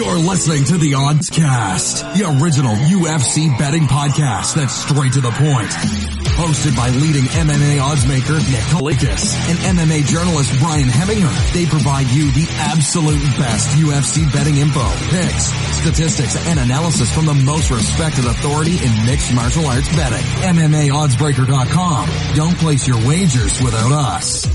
You're listening to the Odds Cast, the original UFC betting podcast that's straight to the point. Hosted by leading MMA oddsmaker Nick Kalikas and MMA journalist Brian Heminger. They provide you the absolute best UFC betting info, picks, statistics, and analysis from the most respected authority in mixed martial arts betting. MMAoddsbreaker.com. Don't place your wagers without us.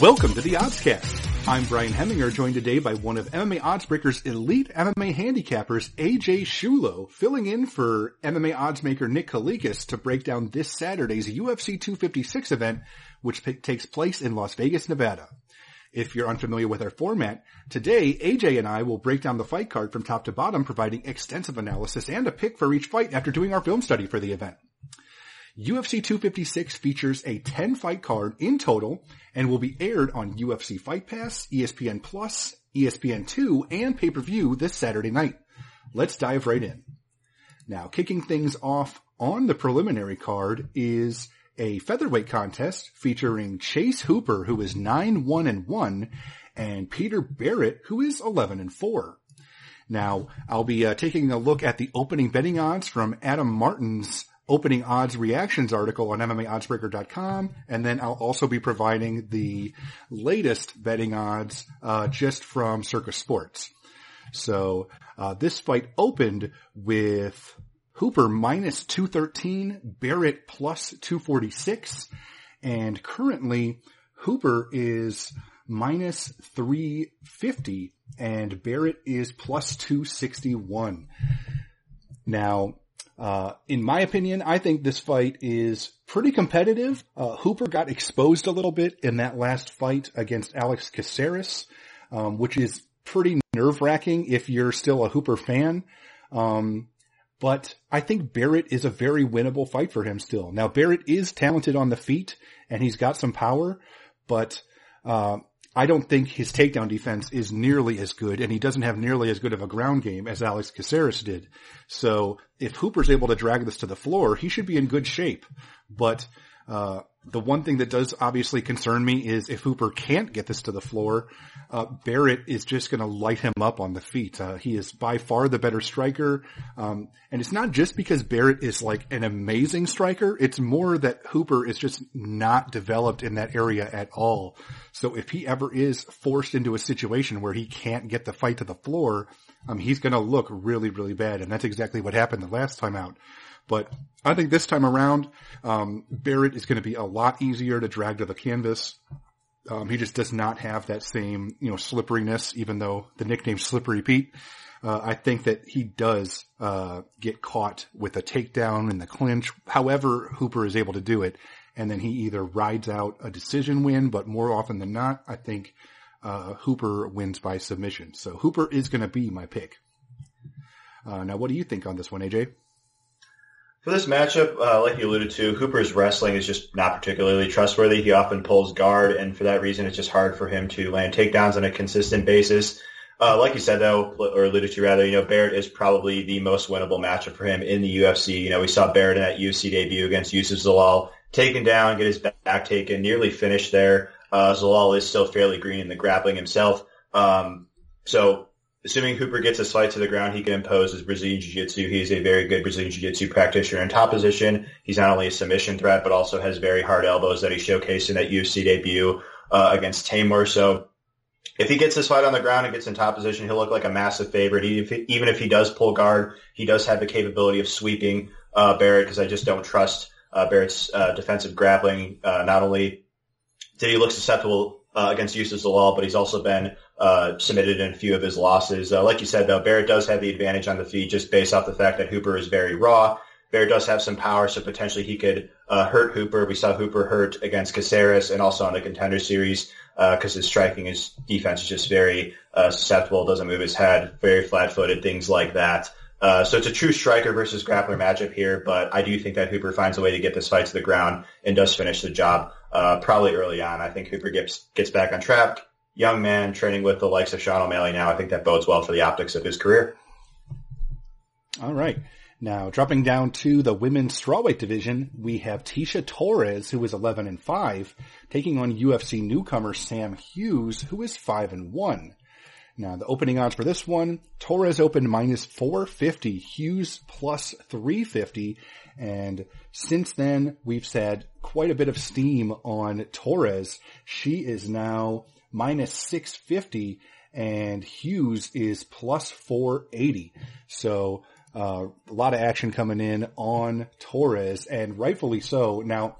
Welcome to the Oddscast. I'm Brian Heminger, joined today by one of MMA Oddsbreaker's elite MMA handicappers, AJ Shulo, filling in for MMA oddsmaker Nick Kalikas to break down this Saturday's UFC 256 event, which p- takes place in Las Vegas, Nevada. If you're unfamiliar with our format, today AJ and I will break down the fight card from top to bottom, providing extensive analysis and a pick for each fight after doing our film study for the event. UFC 256 features a 10 fight card in total and will be aired on UFC Fight Pass, ESPN Plus, ESPN2, and pay-per-view this Saturday night. Let's dive right in. Now, kicking things off on the preliminary card is a featherweight contest featuring Chase Hooper, who is 9-1 and 1, and Peter Barrett, who is 11 and 4. Now, I'll be uh, taking a look at the opening betting odds from Adam Martin's opening odds reactions article on MMAoddsbreaker.com, and then I'll also be providing the latest betting odds uh, just from Circa Sports. So uh, this fight opened with Hooper minus 213, Barrett plus 246, and currently Hooper is minus 350 and Barrett is plus 261. Now, uh, in my opinion, I think this fight is pretty competitive. Uh, Hooper got exposed a little bit in that last fight against Alex Caceres, um, which is pretty nerve wracking if you're still a Hooper fan. Um, but I think Barrett is a very winnable fight for him still. Now Barrett is talented on the feet and he's got some power, but, uh, I don't think his takedown defense is nearly as good and he doesn't have nearly as good of a ground game as Alex Caceres did. So if Hooper's able to drag this to the floor, he should be in good shape. But, uh, the one thing that does obviously concern me is if Hooper can't get this to the floor, uh, Barrett is just going to light him up on the feet. Uh, he is by far the better striker. Um, and it's not just because Barrett is like an amazing striker. It's more that Hooper is just not developed in that area at all. So if he ever is forced into a situation where he can't get the fight to the floor, um, he's going to look really, really bad. And that's exactly what happened the last time out. But I think this time around, um, Barrett is going to be a lot easier to drag to the canvas. Um, he just does not have that same, you know, slipperiness, even though the nickname Slippery Pete. Uh, I think that he does, uh, get caught with a takedown in the clinch. However, Hooper is able to do it. And then he either rides out a decision win, but more often than not, I think, uh, Hooper wins by submission. So Hooper is going to be my pick. Uh, now what do you think on this one, AJ? For this matchup, uh, like you alluded to, Hooper's wrestling is just not particularly trustworthy. He often pulls guard, and for that reason, it's just hard for him to land takedowns on a consistent basis. Uh, like you said, though, or alluded to rather, you know, Barrett is probably the most winnable matchup for him in the UFC. You know, we saw Barrett in that UFC debut against Youssef Zalal, taken down, get his back taken, nearly finished there. Uh, Zalal is still fairly green in the grappling himself. Um, so assuming Hooper gets a fight to the ground, he can impose his Brazilian Jiu-Jitsu. He's a very good Brazilian Jiu-Jitsu practitioner in top position. He's not only a submission threat, but also has very hard elbows that he showcased in that UFC debut uh, against Teymur. So if he gets this fight on the ground and gets in top position, he'll look like a massive favorite. He, even if he does pull guard, he does have the capability of sweeping uh, Barrett because I just don't trust uh, Barrett's uh, defensive grappling. Uh, not only did he look susceptible uh, against Youssef Zalal, but he's also been uh, submitted in a few of his losses. Uh, like you said, though, Barrett does have the advantage on the feet just based off the fact that Hooper is very raw. Barrett does have some power, so potentially he could uh, hurt Hooper. We saw Hooper hurt against Caceres and also on the contender series because his striking, his defense is just very uh, susceptible, doesn't move his head, very flat-footed, things like that. Uh, so it's a true striker versus grappler matchup here, but I do think that Hooper finds a way to get this fight to the ground and does finish the job uh, probably early on. I think Hooper gets gets back on track. Young man training with the likes of Sean O'Malley now. I think that bodes well for the optics of his career. All right. Now, dropping down to the women's strawweight division, we have Tecia Torres, who is 11 and 5, taking on UFC newcomer Sam Hughes, who is 5 and 1. Now, the opening odds for this one, Torres opened minus 450, Hughes plus 350, and since then, we've said quite a bit of steam on Torres. She is now minus 650, and Hughes is plus 480. So, uh, a lot of action coming in on Torres and rightfully so. Now,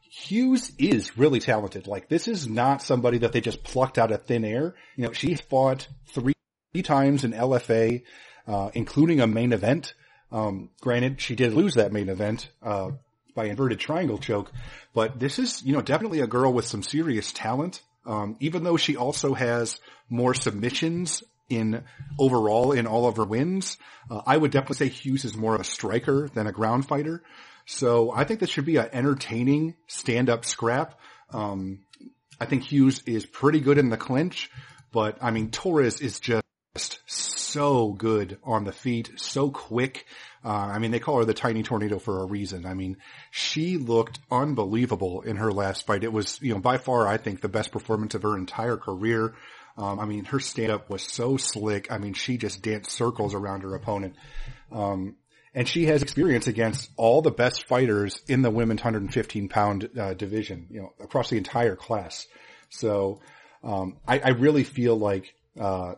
Hughes is really talented. Like this is not somebody that they just plucked out of thin air. You know, she fought three times in LFA, uh, including a main event. Um, granted, she did lose that main event, uh, by inverted triangle choke, but this is, you know, definitely a girl with some serious talent. Um, even though she also has more submissions in overall in all of her wins. Uh, I would definitely say Hughes is more of a striker than a ground fighter. So I think this should be an entertaining stand-up scrap. Um, I think Hughes is pretty good in the clinch, but I mean Torres is just so good on the feet, so quick. Uh, I mean, they call her the tiny tornado for a reason. I mean, she looked unbelievable in her last fight. It was, you know, by far, I think the best performance of her entire career. Um, I mean, her stand up was so slick. I mean, she just danced circles around her opponent. Um, and she has experience against all the best fighters in the women's 115 pound uh, division, you know, across the entire class. So, um, I, I, really feel like, uh,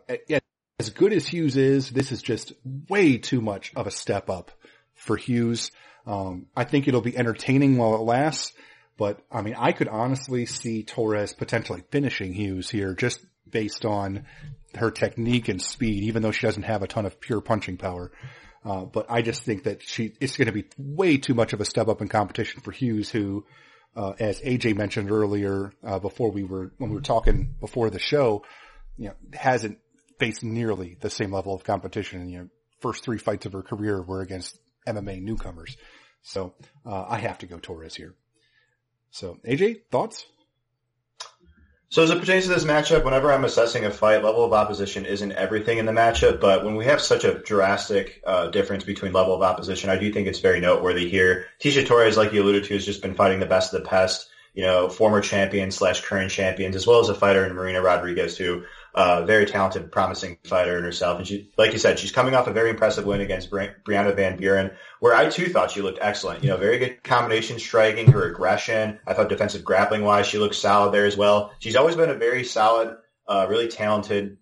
as good as Hughes is, this is just way too much of a step up for Hughes. Um, I think it'll be entertaining while it lasts, but I mean, I could honestly see Torres potentially finishing Hughes here just based on her technique and speed, even though she doesn't have a ton of pure punching power. Uh, but I just think that she, it's going to be way too much of a step up in competition for Hughes, who, uh, as AJ mentioned earlier, uh, before we were, when we were talking before the show, you know, hasn't faced nearly the same level of competition. You know, first three fights of her career were against MMA newcomers. So, uh, I have to go Torres here. So, AJ, thoughts? So as it pertains to this matchup, whenever I'm assessing a fight, level of opposition isn't everything in the matchup, but when we have such a drastic uh, difference between level of opposition, I do think it's very noteworthy here. Tecia Torres, like you alluded to, has just been fighting the best of the pest, you know, former champion slash current champions, as well as a fighter in Marina Rodriguez, who uh, very talented, promising fighter in herself. And she, like you said, she's coming off a very impressive win against Bri- Brianna Van Buren, where I too thought she looked excellent. You know, very good combination striking, her aggression. I thought defensive grappling wise, she looked solid there as well. She's always been a very solid, uh, really talented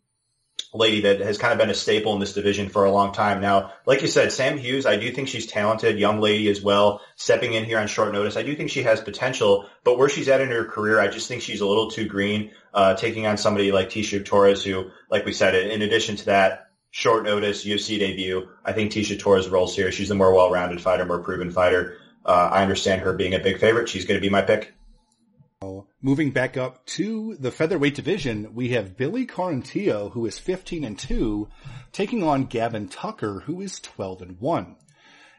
lady that has kind of been a staple in this division for a long time. Now, like you said, Sam Hughes, I do think she's talented, young lady as well, stepping in here on short notice. I do think she has potential, but where she's at in her career, I just think she's a little too green, uh, taking on somebody like Tecia Torres, who, like we said, in addition to that, short notice UFC debut, I think Tecia Torres rolls here. She's a more well-rounded fighter, more proven fighter. Uh, I understand her being a big favorite. She's going to be my pick. Moving back up to the featherweight division, we have Billy Quarantillo, who is 15 and 2, taking on Gavin Tucker, who is 12 and 1.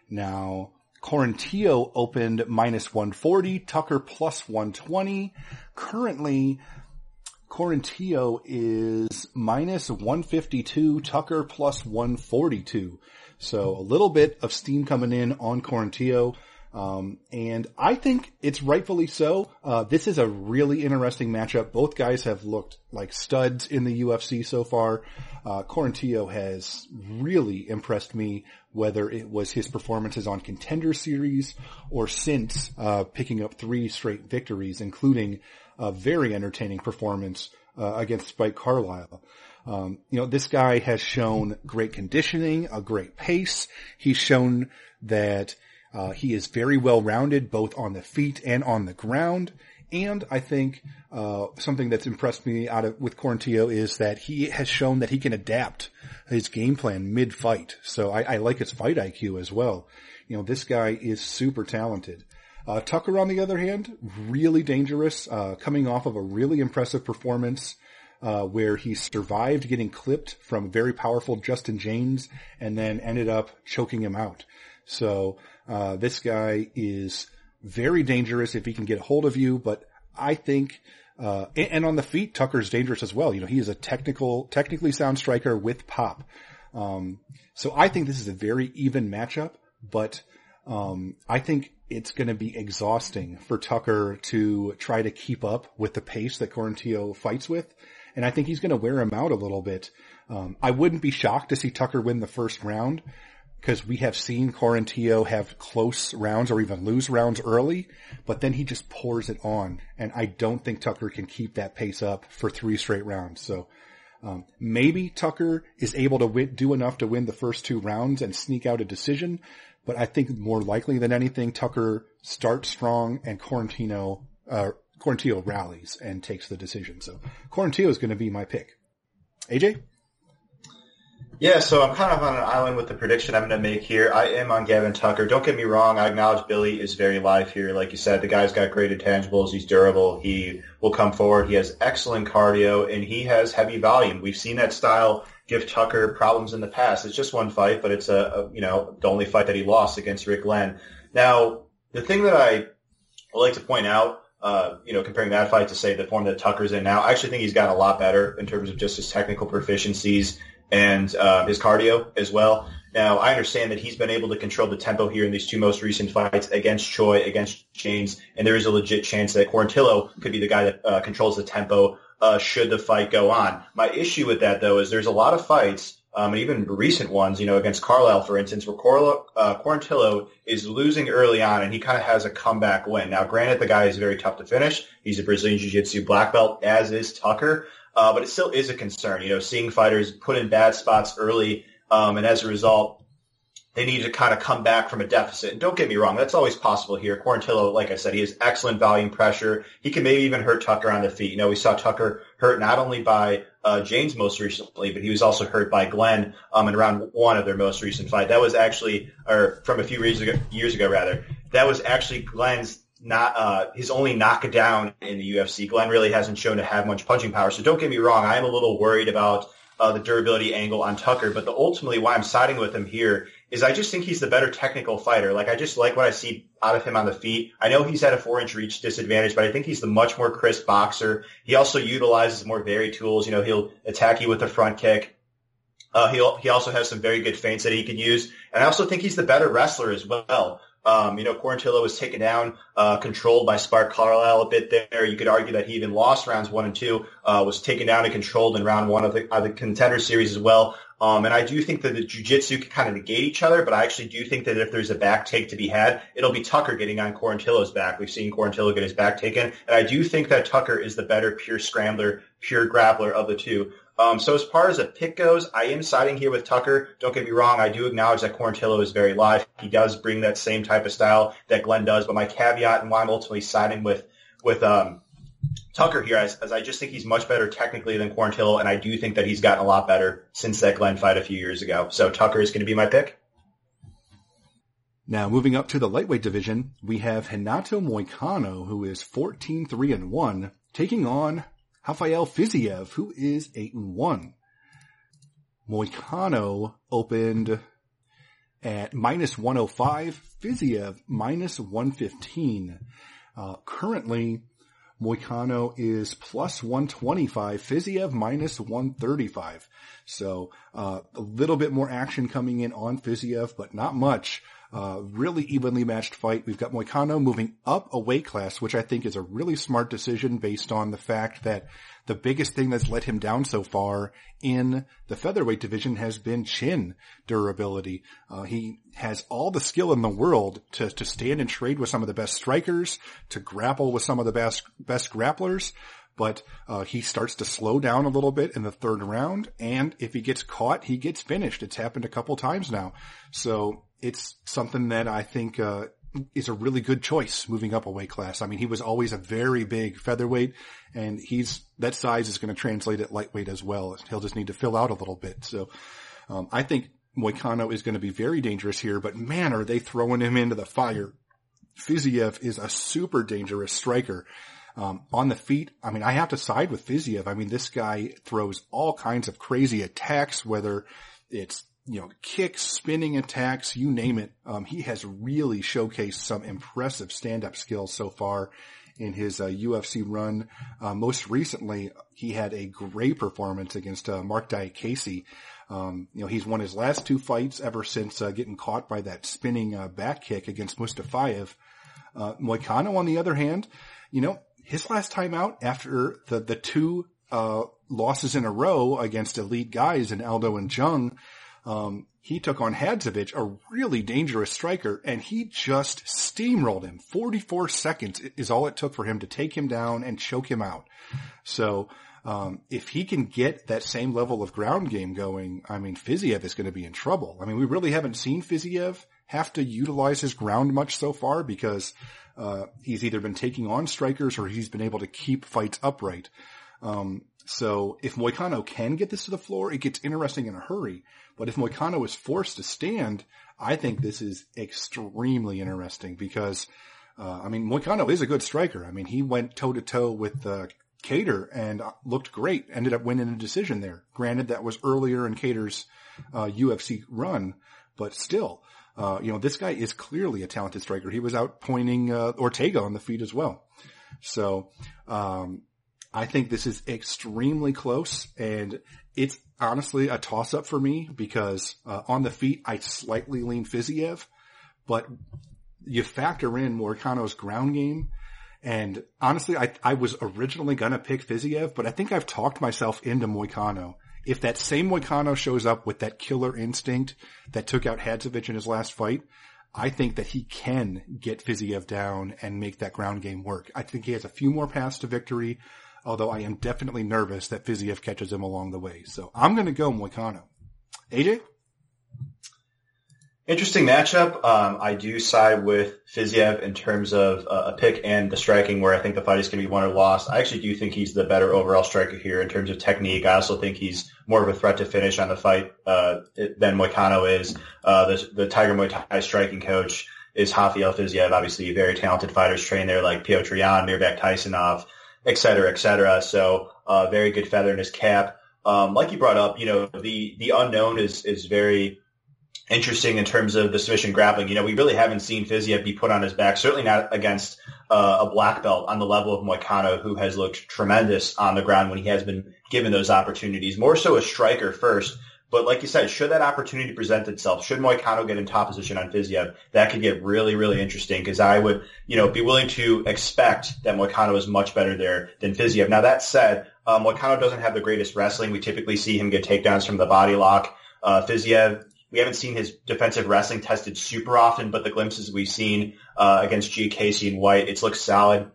Now, Quarantillo opened minus 140, Tucker plus 120. Currently, Quarantillo is minus 152, Tucker plus 142. So a little bit of steam coming in on Quarantillo. Um, and I think it's rightfully so. Uh, this is a really interesting matchup. Both guys have looked like studs in the UFC so far. Uh, Quarantillo has really impressed me, whether it was his performances on Contender Series or since uh, picking up three straight victories, including a very entertaining performance uh, against Spike Carlyle. Um, you know, this guy has shown great conditioning, a great pace. He's shown that uh, he is very well rounded both on the feet and on the ground. And I think uh, something that's impressed me out of with Quarantillo is that he has shown that he can adapt his game plan mid fight. So I, I, like his fight IQ as well. You know, this guy is super talented. Uh, Tucker, on the other hand, really dangerous, uh, coming off of a really impressive performance. Uh, where he survived getting clipped from very powerful Justin Jaynes and then ended up choking him out. So uh, this guy is very dangerous if he can get a hold of you, but I think, uh, and, and, on the feet, Tucker's dangerous as well. You know, he is a technical, technically sound striker with pop. Um, so I think this is a very even matchup, but um, I think it's going to be exhausting for Tucker to try to keep up with the pace that Quarantillo fights with. And I think he's going to wear him out a little bit. Um, I wouldn't be shocked to see Tucker win the first round because we have seen Quarantillo have close rounds or even lose rounds early, but then he just pours it on. And I don't think Tucker can keep that pace up for three straight rounds. So, um, maybe Tucker is able to do enough to win the first two rounds and sneak out a decision, but I think more likely than anything, Tucker starts strong and Quarantillo, uh, rallies and takes the decision. So Quarantillo is going to be my pick. AJ? Yeah, so I'm kind of on an island with the prediction I'm going to make here. I am on Gavin Tucker. Don't get me wrong. I acknowledge Billy is very live here. Like you said, the guy's got great intangibles. He's durable. He will come forward. He has excellent cardio and he has heavy volume. We've seen that style give Tucker problems in the past. It's just one fight, but it's a, a you know, the only fight that he lost against Rick Glenn. Now, the thing that I like to point out uh, you know, comparing that fight to say the form that Tucker's in now, I actually think he's gotten a lot better in terms of just his technical proficiencies and uh, his cardio as well. Now, I understand that he's been able to control the tempo here in these two most recent fights against Choi, against Jaynes, and there is a legit chance that Quarantillo could be the guy that uh, controls the tempo uh, should the fight go on. My issue with that, though, is there's a lot of fights, um, and even recent ones, you know, against Carlyle, for instance, where uh, Quarantillo is losing early on, and he kind of has a comeback win. Now, granted, the guy is very tough to finish. He's a Brazilian Jiu-Jitsu black belt, as is Tucker. Uh, but it still is a concern, you know, seeing fighters put in bad spots early, um, and as a result, they need to kind of come back from a deficit. And don't get me wrong, that's always possible here. Quarantillo, like I said, he has excellent volume pressure. He can maybe even hurt Tucker on the feet. You know, we saw Tucker hurt not only by uh, Jaynes most recently, but he was also hurt by Glenn um, in round one of their most recent fight. That was actually, or from a few years ago, years ago rather, that was actually Glenn's not uh, his only knockdown in the UFC. Glenn really hasn't shown to have much punching power. So don't get me wrong, I am a little worried about uh, the durability angle on Tucker. But the ultimately why I'm siding with him here is I just think he's the better technical fighter. Like I just like what I see out of him on the feet. I know he's had a four inch reach disadvantage, but I think he's the much more crisp boxer. He also utilizes more varied tools. You know, he'll attack you with a front kick. Uh, he he also has some very good feints that he can use, and I also think he's the better wrestler as well. Um, you know, Quarantillo was taken down, uh, controlled by Spike Carlyle a bit there. You could argue that he even lost rounds one and two, uh, was taken down and controlled in round one of the, of the contender series as well. Um, and I do think that the jujitsu can kind of negate each other, but I actually do think that if there's a back take to be had, it'll be Tucker getting on Quarantillo's back. We've seen Quarantillo get his back taken, and I do think that Tucker is the better pure scrambler, pure grappler of the two. Um, so as far as a pick goes, I am siding here with Tucker. Don't get me wrong. I do acknowledge that Quarantillo is very live. He does bring that same type of style that Glenn does. But my caveat and why I'm ultimately siding with, with, um, Tucker here, as, as I just think he's much better technically than Quarantillo, and I do think that he's gotten a lot better since that Glenn fight a few years ago. So Tucker is going to be my pick. Now, moving up to the lightweight division, we have Renato Moicano, who is 14-3 and 1, taking on Rafael Fiziev, who is 8 and 1. Moicano opened at minus 105, Fiziev minus 115. Uh, currently, Moicano is plus 125, Fiziev minus 135. So, uh, a little bit more action coming in on Fiziev, but not much. Uh, really evenly matched fight. We've got Moicano moving up a weight class, which I think is a really smart decision based on the fact that the biggest thing that's let him down so far in the featherweight division has been chin durability. Uh, he has all the skill in the world to, to stand and trade with some of the best strikers, to grapple with some of the best, best grapplers, but uh, he starts to slow down a little bit in the third round, and if he gets caught, he gets finished. It's happened a couple times now, so it's something that I think uh, is a really good choice moving up a weight class. I mean, he was always a very big featherweight, and he's that size is going to translate at lightweight as well. He'll just need to fill out a little bit. So um, I think Moicano is going to be very dangerous here. But man, are they throwing him into the fire? Fiziev is a super dangerous striker. Um, on the feet, I mean, I have to side with Fiziev. I mean, this guy throws all kinds of crazy attacks, whether it's you know, kicks, spinning attacks, you name it. Um, he has really showcased some impressive stand-up skills so far in his uh, UFC run. Uh, most recently, he had a great performance against uh, Marc Diakiese. Um, you know, he's won his last two fights ever since uh, getting caught by that spinning uh, back kick against Mustafaev. Uh, Moicano, on the other hand, you know, his last time out after the the two uh, losses in a row against elite guys in Aldo and Jung, um, he took on Hadzovic, a really dangerous striker, and he just steamrolled him. 44 seconds is all it took for him to take him down and choke him out. So, um, if he can get that same level of ground game going, I mean, Fiziev is going to be in trouble. I mean, we really haven't seen Fiziev have to utilize his ground much so far because, uh, he's either been taking on strikers or he's been able to keep fights upright. Um, so if Moicano can get this to the floor, it gets interesting in a hurry. But if Moicano is forced to stand, I think this is extremely interesting because, uh, I mean, Moicano is a good striker. I mean, he went toe to toe with, uh, Kattar and looked great, ended up winning a decision there. Granted, that was earlier in Kattar's, uh, UFC run, but still, uh, you know, this guy is clearly a talented striker. He was out pointing, uh, Ortega on the feet as well. So, um, I think this is extremely close and it's honestly a toss up for me because uh, on the feet I slightly lean Fiziev, but you factor in Moicano's ground game. And honestly, I, I was originally going to pick Fiziev, but I think I've talked myself into Moicano. If that same Moicano shows up with that killer instinct that took out Hadzovic in his last fight, I think that he can get Fiziev down and make that ground game work. I think he has a few more paths to victory although I am definitely nervous that Fiziev catches him along the way. So I'm going to go Moicano. AJ? Interesting matchup. Um, I do side with Fiziev in terms of uh, a pick and the striking where I think the fight is going to be won or lost. I actually do think he's the better overall striker here in terms of technique. I also think he's more of a threat to finish on the fight uh, than Moicano is. Uh, the, the Tiger Muay Thai striking coach is Rafael Fiziev, obviously very talented fighters trained there like Petr Yan, Mirbek Tysonov et cetera, et cetera. So, uh, very good feather in his cap. Um, like you brought up, you know, the, the unknown is, is very interesting in terms of the submission grappling. You know, we really haven't seen Fiziev be put on his back, certainly not against uh, a black belt on the level of Moicano, who has looked tremendous on the ground when he has been given those opportunities. More so a striker first, but like you said, should that opportunity present itself, should Moicano get in top position on Fiziev, that could get really, really interesting because I would, you know, be willing to expect that Moicano is much better there than Fiziev. Now that said, um, Moicano doesn't have the greatest wrestling. We typically see him get takedowns from the body lock. Uh, Fiziev, we haven't seen his defensive wrestling tested super often, but the glimpses we've seen uh, against G. Casey and White, it's looked solid.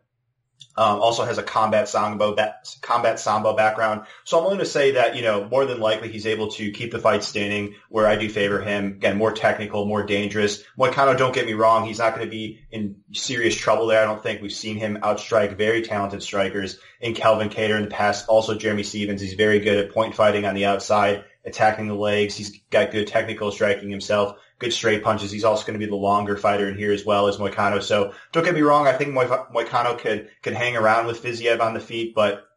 Um, also has a combat sambo combat sambo background. So I'm willing to say that you know more than likely he's able to keep the fight standing. Where I do favor him again, more technical, more dangerous. Moicano, don't get me wrong, he's not going to be in serious trouble there. I don't think we've seen him outstrike very talented strikers in Calvin Kattar in the past. Also Jeremy Stephens, he's very good at point fighting on the outside, attacking the legs. He's got good technical striking himself good straight punches. He's also going to be the longer fighter in here as well as Moicano. So don't get me wrong. I think Moicano could, could hang around with Fiziev on the feet, but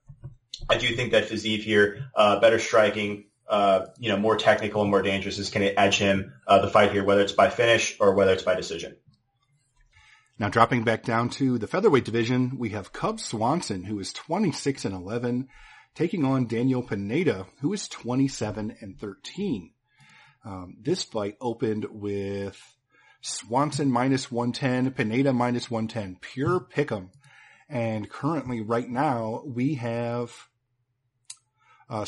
I do think that Fiziev here, uh, better striking, uh, you know, more technical and more dangerous is going to edge him, uh, the fight here, whether it's by finish or whether it's by decision. Now dropping back down to the featherweight division, we have Cub Swanson, who is 26 and 11, taking on Daniel Pineda, who is 27 and 13. Um, this fight opened with Swanson minus 110, Pineda minus 110, pure pick'em. And currently right now we have, uh,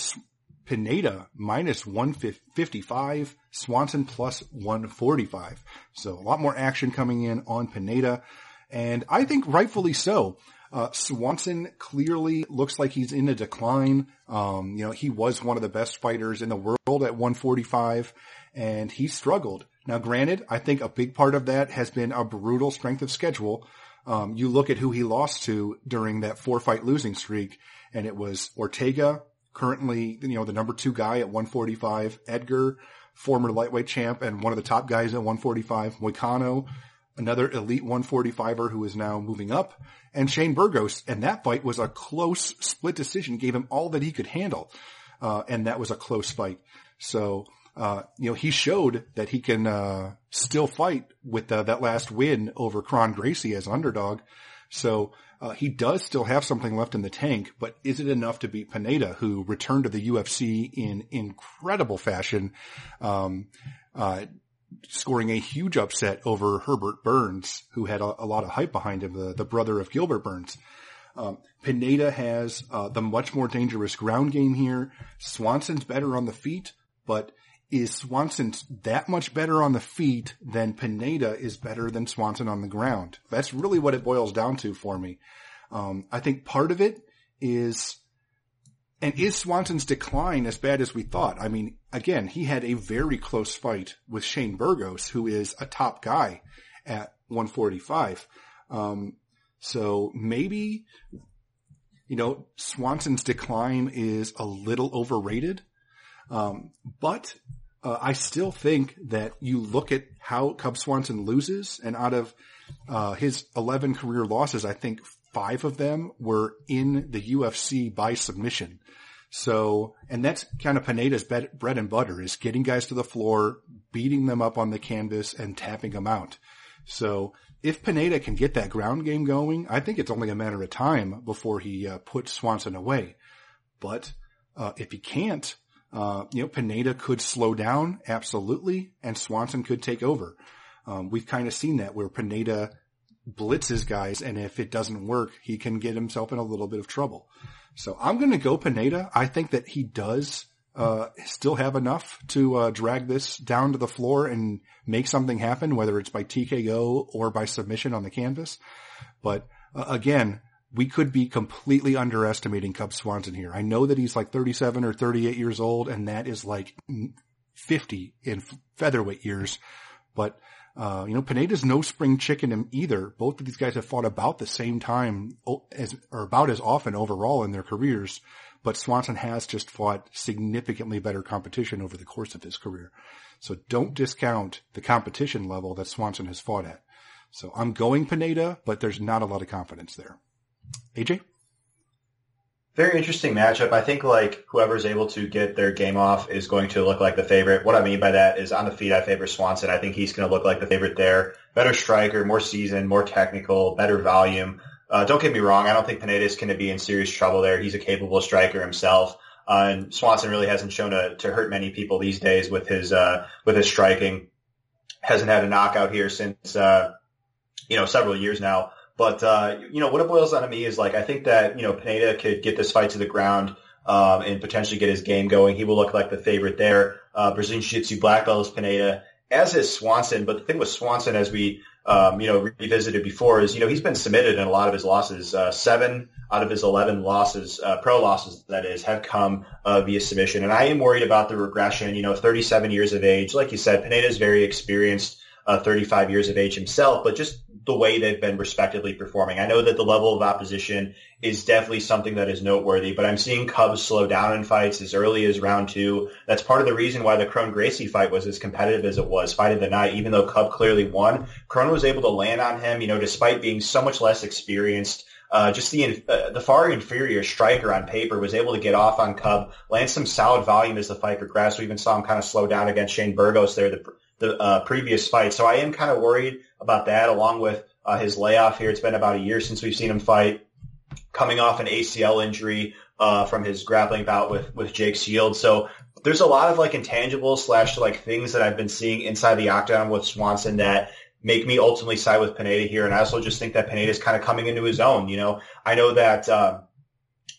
Pineda minus 155, Swanson plus 145. So a lot more action coming in on Pineda. And I think rightfully so. Uh, Swanson clearly looks like he's in a decline. Um, you know, he was one of the best fighters in the world at 145 and he struggled. Now granted, I think a big part of that has been a brutal strength of schedule. Um, you look at who he lost to during that four fight losing streak and it was Ortega, currently, you know, the number two guy at 145, Edgar, former lightweight champ and one of the top guys at 145, Moicano, another elite 145er who is now moving up, and Shane Burgos. And that fight was a close split decision, gave him all that he could handle. Uh, and that was a close fight. So, uh, you know, he showed that he can, uh, still fight with uh, that last win over Kron Gracie as underdog. So, uh, he does still have something left in the tank, but is it enough to beat Pineda, who returned to the UFC in incredible fashion, um, uh, scoring a huge upset over Herbert Burns, who had a, a lot of hype behind him, the, the brother of Gilbert Burns. Um, Pineda has uh, the much more dangerous ground game here. Swanson's better on the feet, but is Swanson that much better on the feet than Pineda is better than Swanson on the ground? That's really what it boils down to for me. Um, I think part of it is, and is Swanson's decline as bad as we thought? I mean, again, he had a very close fight with Shane Burgos, who is a top guy at 145. Um, so maybe, you know, Swanson's decline is a little overrated. Um, but uh, I still think that you look at how Cub Swanson loses, and out of uh, his 11 career losses, I think five of them were in the UFC by submission. So, and that's kind of Pineda's bread and butter is getting guys to the floor, beating them up on the canvas and tapping them out. So if Pineda can get that ground game going, I think it's only a matter of time before he uh, puts Swanson away. But uh, if he can't, uh, you know, Pineda could slow down absolutely, and Swanson could take over. Um, we've kind of seen that where Pineda blitzes guys, and if it doesn't work, he can get himself in a little bit of trouble. So I'm going to go Pineda. I think that he does uh, still have enough to uh, drag this down to the floor and make something happen, whether it's by TKO or by submission on the canvas. But uh, again, we could be completely underestimating Cub Swanson here. I know that he's like 37 or 38 years old, and that is like 50 in featherweight years. But uh, you know, Pineda's no spring chicken either. Both of these guys have fought about the same time as, or about as often overall in their careers but Swanson has just fought significantly better competition over the course of his career. So don't discount the competition level that Swanson has fought at. So I'm going Pineda, but there's not a lot of confidence there. AJ? Very interesting matchup. I think like whoever's able to get their game off is going to look like the favorite. What I mean by that is on the feet, I favor Swanson. I think he's going to look like the favorite there. Better striker, more seasoned, more technical, better volume. Uh, don't get me wrong. I don't think Pineda is going to be in serious trouble there. He's a capable striker himself. Uh, and Swanson really hasn't shown to, to hurt many people these days with his, uh, with his striking. Hasn't had a knockout here since, uh, you know, several years now. But, uh, you know, what it boils down to me is like, I think that, you know, Pineda could get this fight to the ground, um, and potentially get his game going. He will look like the favorite there. Uh, Brazilian Jiu-Jitsu black belt is Pineda, as is Swanson. But the thing with Swanson, as we um, you know, revisited before is, you know, he's been submitted in a lot of his losses. Uh, seven out of his 11 losses, uh, pro losses, that is, have come uh, via submission. And I am worried about the regression, you know, 37 years of age. Like you said, Pineda is very experienced, uh, 35 years of age himself, but just the way they've been respectively performing. I know that the level of opposition is definitely something that is noteworthy, but I'm seeing Cubs slow down in fights as early as round two. That's part of the reason why the Kron Gracie fight was as competitive as it was, fight of the night, even though Cub clearly won. Kron was able to land on him, you know, despite being so much less experienced. Uh, just the uh, the far inferior striker on paper was able to get off on Cub, land some solid volume as the fight progressed. We even saw him kind of slow down against Shane Burgos there the, the uh, previous fight. So I am kind of worried about that, along with uh, his layoff here. It's been about a year since we've seen him fight, coming off an ACL injury uh, from his grappling bout with with Jake Shields. So there's a lot of like intangibles slash like things that I've been seeing inside the octagon with Swanson that make me ultimately side with Pineda here. And I also just think that Pineda is kind of coming into his own. You know, I know that. Uh,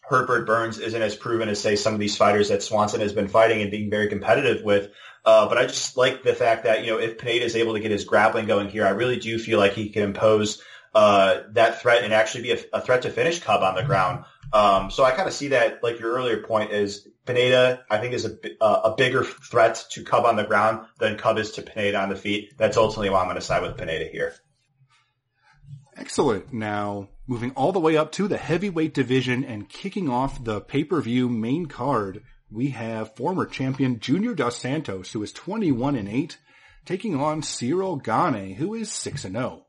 Herbert Burns isn't as proven as say some of these fighters that Swanson has been fighting and being very competitive with. Uh, but I just like the fact that, you know, if Pineda is able to get his grappling going here, I really do feel like he can impose uh, that threat and actually be a, a, threat to finish Cub on the ground. Um, so I kind of see that, like your earlier point is Pineda, I think is a, uh, a bigger threat to Cub on the ground than Cub is to Pineda on the feet. That's ultimately why I'm going to side with Pineda here. Excellent. Now, moving all the way up to the heavyweight division and kicking off the pay-per-view main card, we have former champion Junior Dos Santos, who is 21 and 8, taking on Ciryl Gane, who is 6 and 0.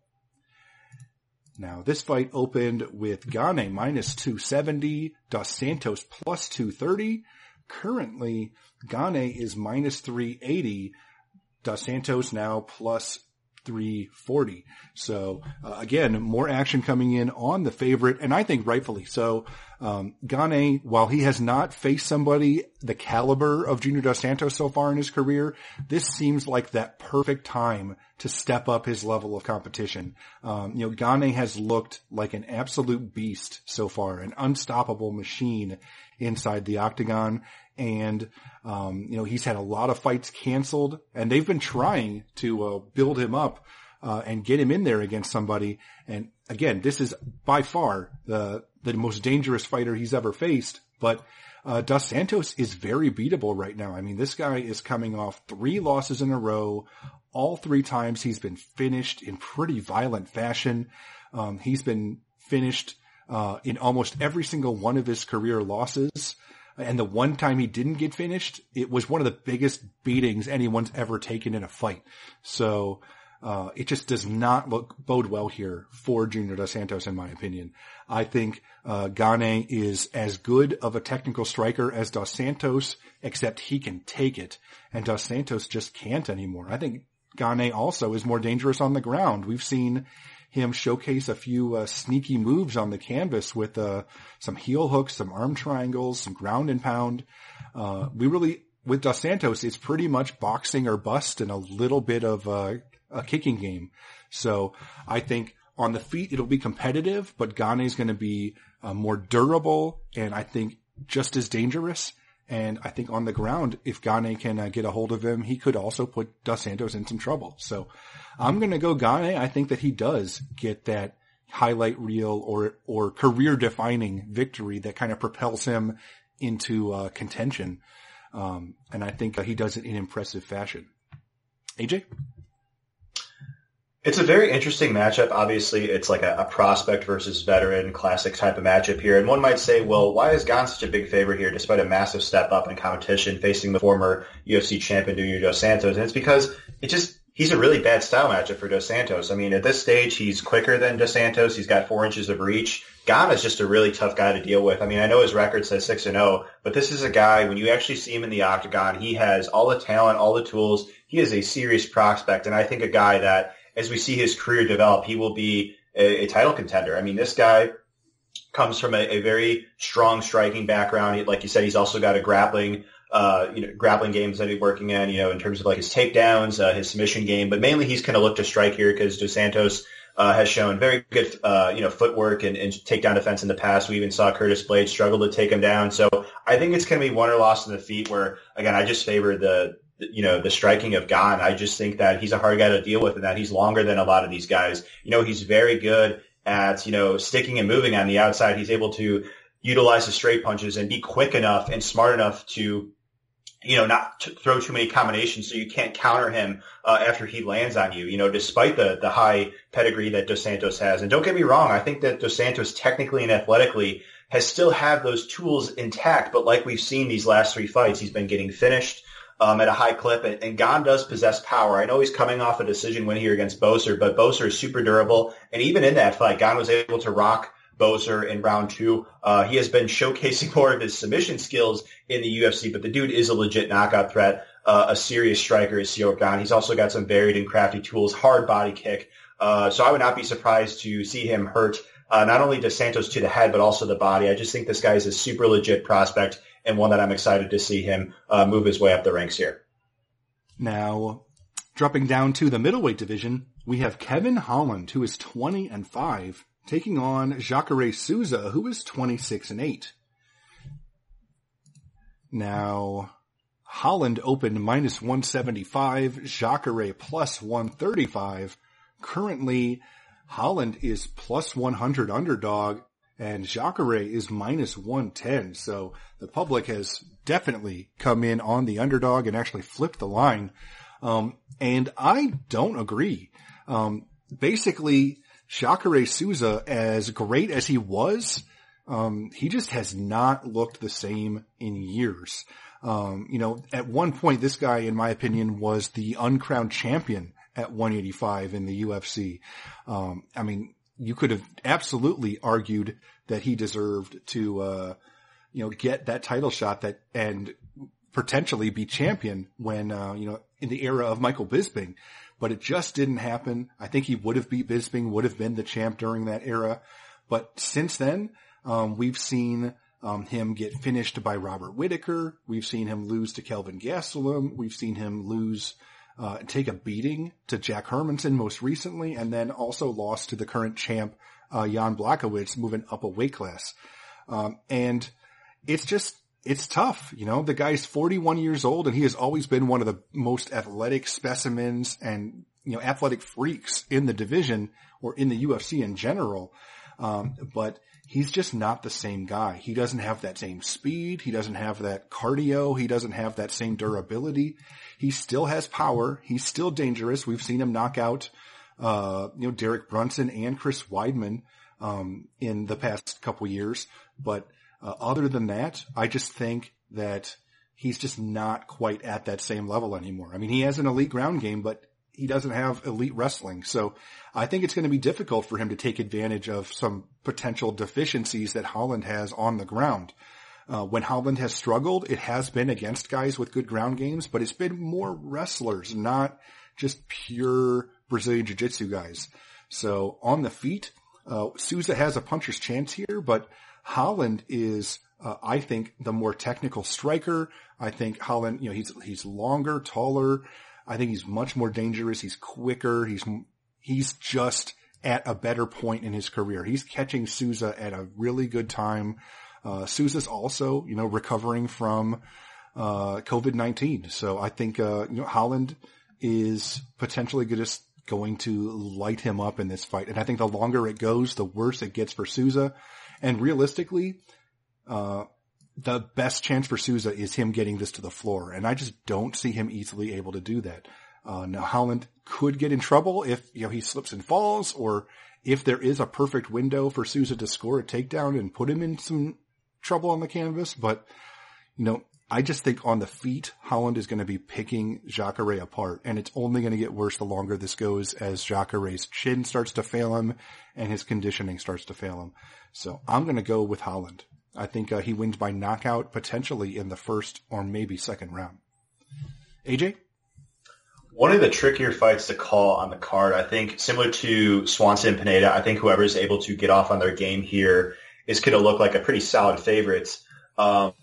Now, this fight opened with Gane minus 270, Dos Santos plus 230. Currently, Gane is minus 380, Dos Santos now plus 340. So uh, again, more action coming in on the favorite, and I think rightfully so. Um, Gane, while he has not faced somebody the caliber of Junior Dos Santos so far in his career, this seems like that perfect time to step up his level of competition. Um, you know, Gane has looked like an absolute beast so far, an unstoppable machine inside the octagon. And, um, you know, he's had a lot of fights canceled and they've been trying to, uh, build him up, uh, and get him in there against somebody. And again, this is by far the, the most dangerous fighter he's ever faced, but, uh, Dos Santos is very beatable right now. I mean, this guy is coming off three losses in a row. All three times he's been finished in pretty violent fashion. Um, he's been finished, uh, in almost every single one of his career losses. And the one time he didn't get finished, it was one of the biggest beatings anyone's ever taken in a fight. So, uh, it just does not look bode well here for Junior Dos Santos, in my opinion. I think uh, Gane is as good of a technical striker as Dos Santos, except he can take it, and Dos Santos just can't anymore. I think Gane also is more dangerous on the ground. We've seen him showcase a few uh, sneaky moves on the canvas with uh, some heel hooks, some arm triangles, some ground and pound. Uh, we really, with Dos Santos, it's pretty much boxing or bust and a little bit of uh, a kicking game. So I think on the feet it'll be competitive, but Gane is going to be uh, more durable and I think just as dangerous. And I think on the ground, if Gane can uh, get a hold of him, he could also put Dos Santos in some trouble. So I'm going to go Gane. I think that he does get that highlight reel or, or career defining victory that kind of propels him into uh, contention. Um, and I think he does it in impressive fashion. AJ? It's a very interesting matchup. Obviously, it's like a, a, prospect versus veteran classic type of matchup here. And one might say, well, why is Gane such a big favorite here despite a massive step up in competition facing the former UFC champion Junior Dos Santos? And it's because it just, he's a really bad style matchup for Dos Santos. I mean, at this stage, he's quicker than Dos Santos. He's got four inches of reach. Gane is just a really tough guy to deal with. I mean, I know his record says 6 and 0, but this is a guy, when you actually see him in the octagon, he has all the talent, all the tools. He is a serious prospect. And I think a guy that as we see his career develop, he will be a, a title contender. I mean, this guy comes from a, a very strong striking background. Like you said, he's also got a grappling, uh, you know, grappling games that he's working in, you know, in terms of like his takedowns, uh, his submission game, but mainly he's going to look to strike here because Dos Santos, uh, has shown very good, uh, you know, footwork and, and takedown defense in the past. We even saw Curtis Blaydes struggle to take him down. So I think it's going to be one or loss in the feet where, again, I just favor the, you know, the striking of Gane. I just think that he's a hard guy to deal with and that he's longer than a lot of these guys. You know, he's very good at, you know, sticking and moving on the outside. He's able to utilize his straight punches and be quick enough and smart enough to, you know, not to throw too many combinations so you can't counter him uh, after he lands on you, you know, despite the, the high pedigree that Dos Santos has. And don't get me wrong, I think that Dos Santos technically and athletically has still have those tools intact, but like we've seen these last three fights, he's been getting finished um, at a high clip. And, and Gane does possess power. I know he's coming off a decision win here against Boser, but Boser is super durable. And even in that fight, Gane was able to rock Boser in round two. Uh, he has been showcasing more of his submission skills in the UFC, but the dude is a legit knockout threat, uh, a serious striker is Ciryl Gane. He's also got some varied and crafty tools, hard body kick. Uh, so I would not be surprised to see him hurt uh, not only Dos Santos to the head, but also the body. I just think this guy is a super legit prospect and one that I'm excited to see him uh, move his way up the ranks here. Now, dropping down to the middleweight division, we have Kevin Holland, who is 20 and 5, taking on Jacare Souza, who is 26 and 8. Now, Holland opened minus 175, Jacare plus 135. Currently, Holland is plus 100 underdog and Jacare is minus 110. So the public has definitely come in on the underdog and actually flipped the line. Um, and I don't agree. Um, basically, Jacare Souza, as great as he was, um, he just has not looked the same in years. Um, you know, at one point, this guy, in my opinion, was the uncrowned champion at 185 in the UFC. Um, I mean, you could have absolutely argued that he deserved to, uh, you know, get that title shot that and potentially be champion when, uh, you know, in the era of Michael Bisping. but it just didn't happen. I think he would have beat Bisping, would have been the champ during that era. But since then, um, we've seen um, him get finished by Robert Whitaker. We've seen him lose to Kelvin Gastelum. We've seen him lose, uh, take a beating to Jack Hermansson most recently, and then also lost to the current champ, uh, Jan Blachowicz, moving up a weight class. Um, and it's just, it's tough. You know, the guy's 41 years old and he has always been one of the most athletic specimens and, you know, athletic freaks in the division or in the UFC in general. Um, but he's just not the same guy. He doesn't have that same speed. He doesn't have that cardio. He doesn't have that same durability. He still has power. He's still dangerous. We've seen him knock out, uh, you know, Derek Brunson and Chris Weidman, um, in the past couple years. But, uh, other than that, I just think that he's just not quite at that same level anymore. I mean, he has an elite ground game, but he doesn't have elite wrestling. So I think it's going to be difficult for him to take advantage of some potential deficiencies that Holland has on the ground. Uh, when Holland has struggled, it has been against guys with good ground games, but it's been more wrestlers, not just pure Brazilian jiu-jitsu guys. So on the feet, uh, Souza has a puncher's chance here, but Holland is, uh, I think, the more technical striker. I think Holland, you know, he's he's longer, taller. I think he's much more dangerous. He's quicker. He's, he's just at a better point in his career. He's catching Souza at a really good time. Uh, Souza's also, you know, recovering from, uh, COVID-19. So I think, uh, you know, Holland is potentially just going to light him up in this fight. And I think the longer it goes, the worse it gets for Souza. And realistically, uh, the best chance for Souza is him getting this to the floor. And I just don't see him easily able to do that. Uh, now Holland could get in trouble if, you know, he slips and falls or if there is a perfect window for Souza to score a takedown and put him in some trouble on the canvas. But, you know, I just think on the feet, Holland is going to be picking Jacare apart and it's only going to get worse the longer this goes as Jacare's chin starts to fail him and his conditioning starts to fail him. So I'm going to go with Holland. I think uh, he wins by knockout potentially in the first or maybe second round. AJ? One of the trickier fights to call on the card, I think, similar to Swanson and Pineda, I think whoever is able to get off on their game here is going to look like a pretty solid favorite. Um,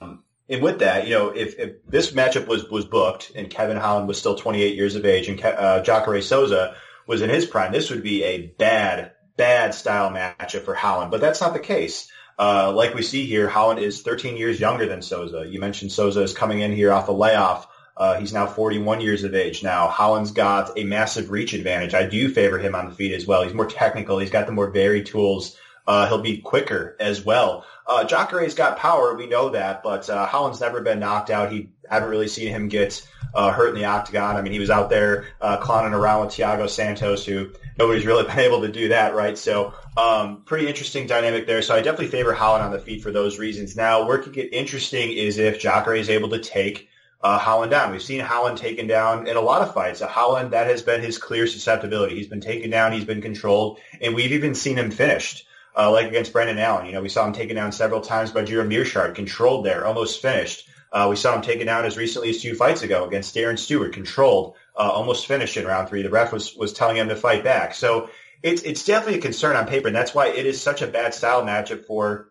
and with that, you know, if, if, this matchup was, was booked and Kevin Holland was still 28 years of age and uh, Jacare Souza was in his prime, this would be a bad, bad style matchup for Holland. But that's not the case. Uh, like we see here, Holland is 13 years younger than Souza. You mentioned Souza is coming in here off a layoff. Uh, he's now 41 years of age now. Holland's got a massive reach advantage. I do favor him on the feet as well. He's more technical. He's got the more varied tools. Uh, he'll be quicker as well. Uh, Jacare's got power. We know that, but, uh, Holland's never been knocked out. He haven't really seen him get, uh, hurt in the octagon. I mean, he was out there, uh, clowning around with Thiago Santos, who nobody's really been able to do that, right? So, um, pretty interesting dynamic there. So I definitely favor Holland on the feet for those reasons. Now, where it could get interesting is if Jacare is able to take uh, Holland down. We've seen Holland taken down in a lot of fights. Uh, Holland, that has been his clear susceptibility. He's been taken down, he's been controlled, and we've even seen him finished uh, like against Brendan Allen. You know, we saw him taken down several times by Gerald Meerschaert, controlled there, almost finished. Uh, we saw him taken down as recently as two fights ago against Darren Stewart, controlled, uh, almost finished in round three. The ref was, was telling him to fight back. So it's, it's definitely a concern on paper. And that's why it is such a bad style matchup for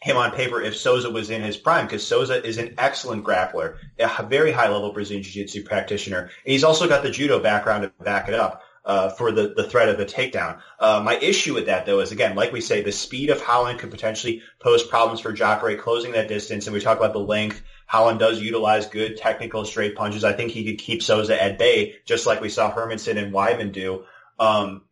him on paper if Souza was in his prime because Souza is an excellent grappler, a very high level Brazilian Jiu-Jitsu practitioner. And he's also got the judo background to back it up uh, for the, the threat of a takedown. Uh, my issue with that, though, is again, like we say, the speed of Holland could potentially pose problems for Jacare closing that distance. And we talk about the length. Holland does utilize good technical straight punches. I think he could keep Souza at bay, just like we saw Hermansson and Weidman do. Um,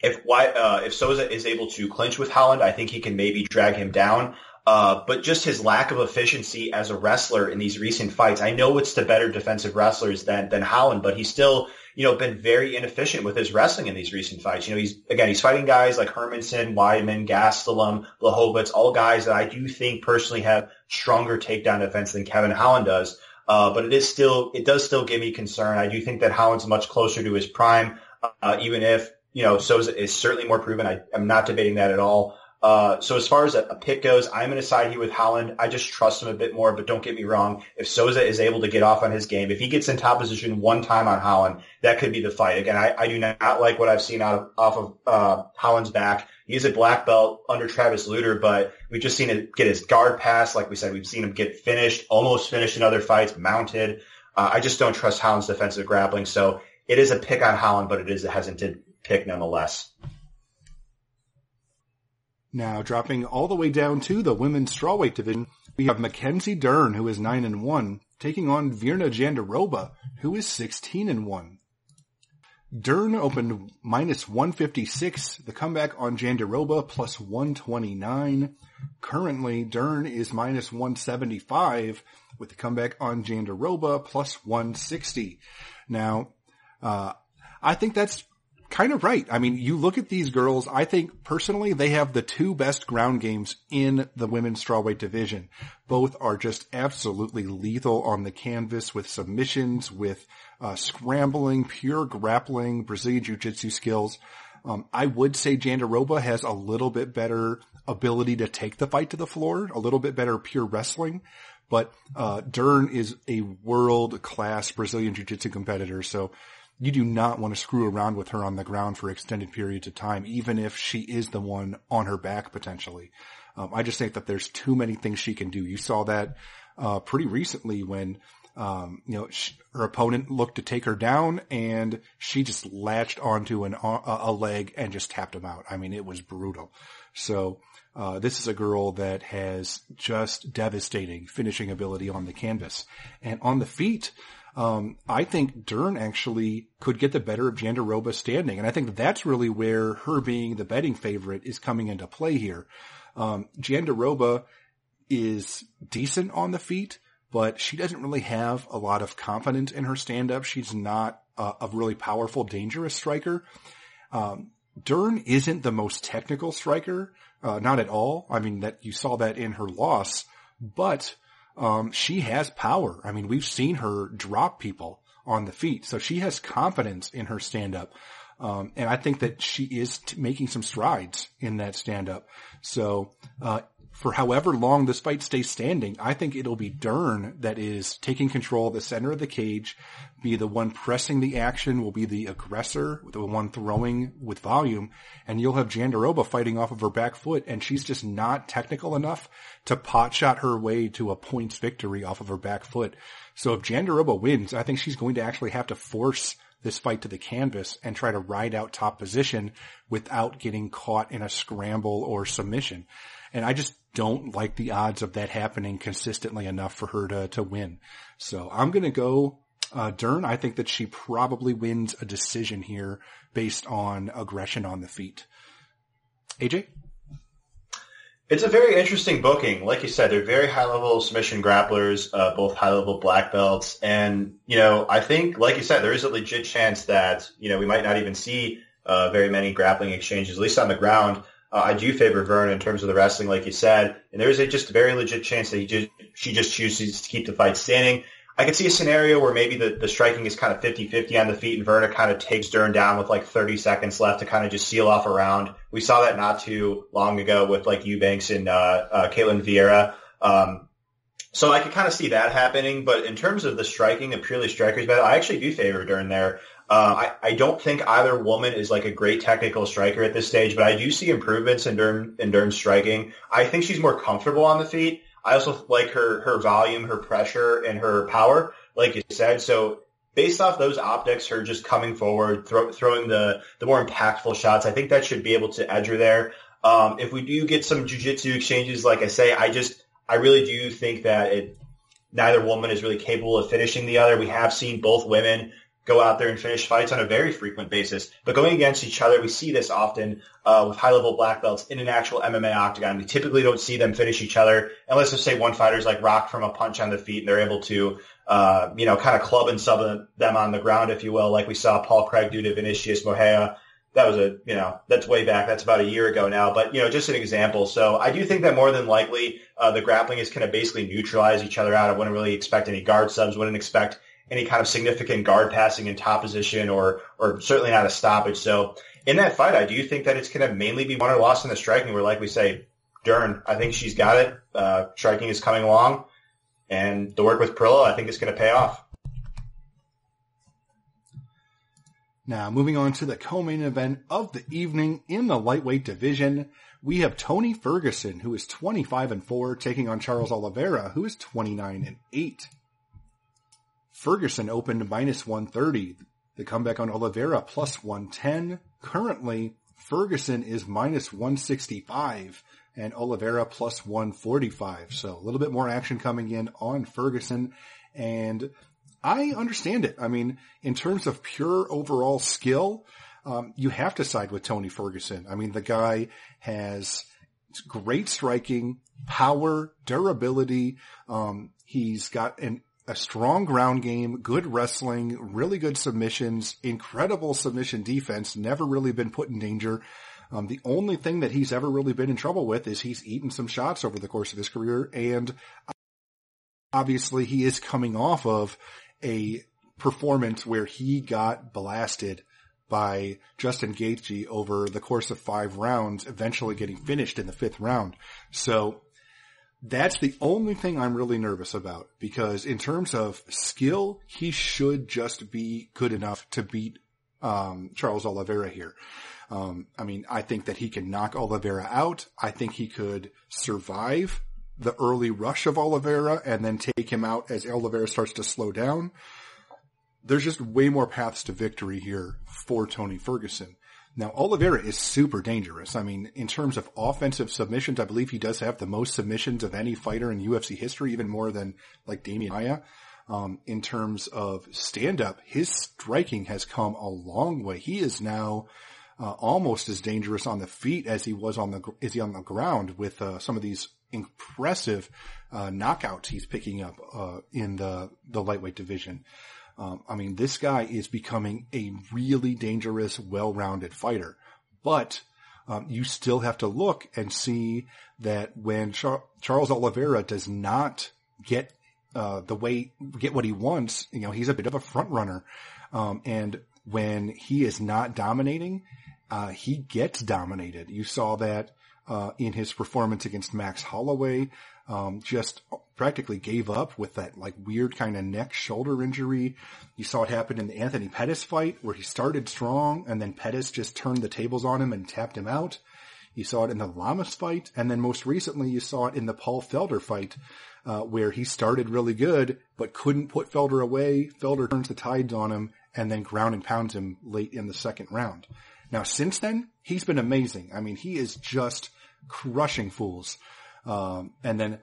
if uh, if Souza is able to clinch with Holland, I think he can maybe drag him down. Uh, but just his lack of efficiency as a wrestler in these recent fights. I know it's the better defensive wrestlers than than Holland, but he's still you know, been very inefficient with his wrestling in these recent fights. You know, he's, again, he's fighting guys like Hermansson, Weidman, Gastelum, Blachowicz, all guys that I do think personally have stronger takedown defense than Kevin Holland does. Uh, but it is still, it does still give me concern. I do think that Holland's much closer to his prime, uh, even if, you know, Souza is certainly more proven. I, am not debating that at all. Uh, so as far as a, a pick goes, I'm going to side here with Holland. I just trust him a bit more, but don't get me wrong. If Souza is able to get off on his game, if he gets in top position one time on Holland, that could be the fight. Again, I, I do not like what I've seen out of, off of uh, Holland's back. He's a black belt under Travis Lutter, but we've just seen him get his guard pass. Like we said, we've seen him get finished, almost finished in other fights, mounted. Uh, I just don't trust Holland's defensive grappling. So it is a pick on Holland, but it is a hesitant pick nonetheless. Now, dropping all the way down to the women's strawweight division, we have Mackenzie Dern, who is 9 and 1, taking on Virna Jandiroba, who is 16 and 1. Dern opened minus 156, the comeback on Jandiroba plus 129. Currently, Dern is minus 175 with the comeback on Jandiroba plus 160. Now, uh, I think that's kind of right. I mean, you look at these girls, I think personally they have the two best ground games in the women's strawweight division. Both are just absolutely lethal on the canvas with submissions, with uh, scrambling, pure grappling, Brazilian jiu-jitsu skills. Um, I would say Jandiroba has a little bit better ability to take the fight to the floor, a little bit better pure wrestling. But uh, Dern is a world class Brazilian jiu-jitsu competitor, so you do not want to screw around with her on the ground for extended periods of time, even if she is the one on her back potentially. Um, I just think that there's too many things she can do. You saw that uh, pretty recently when um, you know she, her opponent looked to take her down, and she just latched onto an a, a leg and just tapped him out. I mean, it was brutal. So. Uh, this is a girl that has just devastating finishing ability on the canvas and on the feet. Um, I think Dern actually could get the better of Jandiroba standing. And I think that's really where her being the betting favorite is coming into play here. Um, Jandiroba is decent on the feet, but she doesn't really have a lot of confidence in her stand up. She's not a, a really powerful, dangerous striker. Um, Dern isn't the most technical striker, uh, not at all. I mean, that you saw that in her loss, but um, she has power. I mean, we've seen her drop people on the feet, so she has confidence in her stand up. Um, and I think that she is t- making some strides in that stand up. So, uh, for however long this fight stays standing, I think it'll be Dern that is taking control of the center of the cage, be the one pressing the action, will be the aggressor, the one throwing with volume, and you'll have Jandiroba fighting off of her back foot, and she's just not technical enough to pot shot her way to a points victory off of her back foot. So if Jandiroba wins, I think she's going to actually have to force this fight to the canvas and try to ride out top position without getting caught in a scramble or submission. And I just don't like the odds of that happening consistently enough for her to, to win. So I'm going to go uh, Dern. I think that she probably wins a decision here based on aggression on the feet. AJ? It's a very interesting booking. Like you said, they're very high level submission grapplers, uh, both high level black belts. And, you know, I think, like you said, there is a legit chance that, you know, we might not even see uh, very many grappling exchanges, at least on the ground. Uh, I do favor Vern in terms of the wrestling, like you said, and there is a just very legit chance that he just, she just chooses to keep the fight standing. I could see a scenario where maybe the, the striking is kind of 50-50 on the feet and Virna kind of takes Dern down with like 30 seconds left to kind of just seal off a round. We saw that not too long ago with like Eubanks and, uh, uh, Ketlen Vieira. Um, so I could kind of see that happening, but in terms of the striking, the purely strikers battle, I actually do favor Dern there. Uh, I, I don't think either woman is like a great technical striker at this stage, but I do see improvements in Dern, in striking. I think she's more comfortable on the feet. I also like her, her volume, her pressure, and her power, like you said. So based off those optics, her just coming forward, throw, throwing the, the more impactful shots, I think that should be able to edge her there. Um, if we do get some jujitsu exchanges, like I say, I just, I really do think that it, neither woman is really capable of finishing the other. We have seen both women go out there and finish fights on a very frequent basis. But going against each other, we see this often uh, with high-level black belts in an actual MMA octagon. We typically don't see them finish each other unless, let's say, one fighter's like rocked from a punch on the feet and they're able to, uh, you know, kind of club and sub them on the ground, if you will, like we saw Paul Craig do to Vinicius Moreira. That was a, you know, that's way back. That's about a year ago now. But, you know, just an example. So I do think that more than likely, uh, the grappling is going to basically neutralize each other out. I wouldn't really expect any guard subs. Wouldn't expect any kind of significant guard passing in top position or or certainly not a stoppage. So in that fight, I do think that it's going to mainly be won or lost in the striking. Where, like we say, Dern, I think she's got it. Uh, striking is coming along, and the work with Parillo, I think, is going to pay off. Now, moving on to the co-main event of the evening in the lightweight division, we have Tony Ferguson, who is 25 and 4, taking on Charles Oliveira, who is 29 and 8. Ferguson opened minus 130. The comeback on Oliveira plus 110. Currently, Ferguson is minus 165 and Oliveira plus 145. So a little bit more action coming in on Ferguson. And I understand it. I mean, in terms of pure overall skill, um, you have to side with Tony Ferguson. I mean, the guy has great striking, power, durability. Um, he's got an, a strong ground game, good wrestling, really good submissions, incredible submission defense, never really been put in danger. Um, the only thing that he's ever really been in trouble with is he's eaten some shots over the course of his career and obviously he is coming off of a performance where he got blasted by Justin Gaethje over the course of five rounds, eventually getting finished in the fifth round. So that's the only thing I'm really nervous about because in terms of skill, he should just be good enough to beat um, Charles Oliveira here. Um, I mean, I think that he can knock Oliveira out. I think he could survive the early rush of Oliveira and then take him out as Oliveira starts to slow down. There's just way more paths to victory here for Tony Ferguson. Now, Oliveira is super dangerous. I mean, in terms of offensive submissions, I believe he does have the most submissions of any fighter in UFC history, even more than like Demian Maia. Um, in terms of stand up, his striking has come a long way. He is now, uh, almost as dangerous on the feet as he was on the, is he on the ground with, uh, some of these impressive uh, knockouts he's picking up uh, in the the lightweight division. Um, I mean, this guy is becoming a really dangerous, well-rounded fighter. But um, you still have to look and see that when Char- Charles Oliveira does not get uh, the way get what he wants, you know, he's a bit of a front runner, um, and when he is not dominating, uh, he gets dominated. You saw that uh, in his performance against Max Holloway. Um, just practically gave up with that like weird kind of neck shoulder injury. You saw it happen in the Anthony Pettis fight where he started strong and then Pettis just turned the tables on him and tapped him out. You saw it in the Lamas fight, and then most recently you saw it in the Paul Felder fight, uh, where he started really good but couldn't put Felder away. Felder turns the tides on him and then ground and pounds him late in the second round. Now since then, he's been amazing. I mean, he is just crushing fools. Um, and then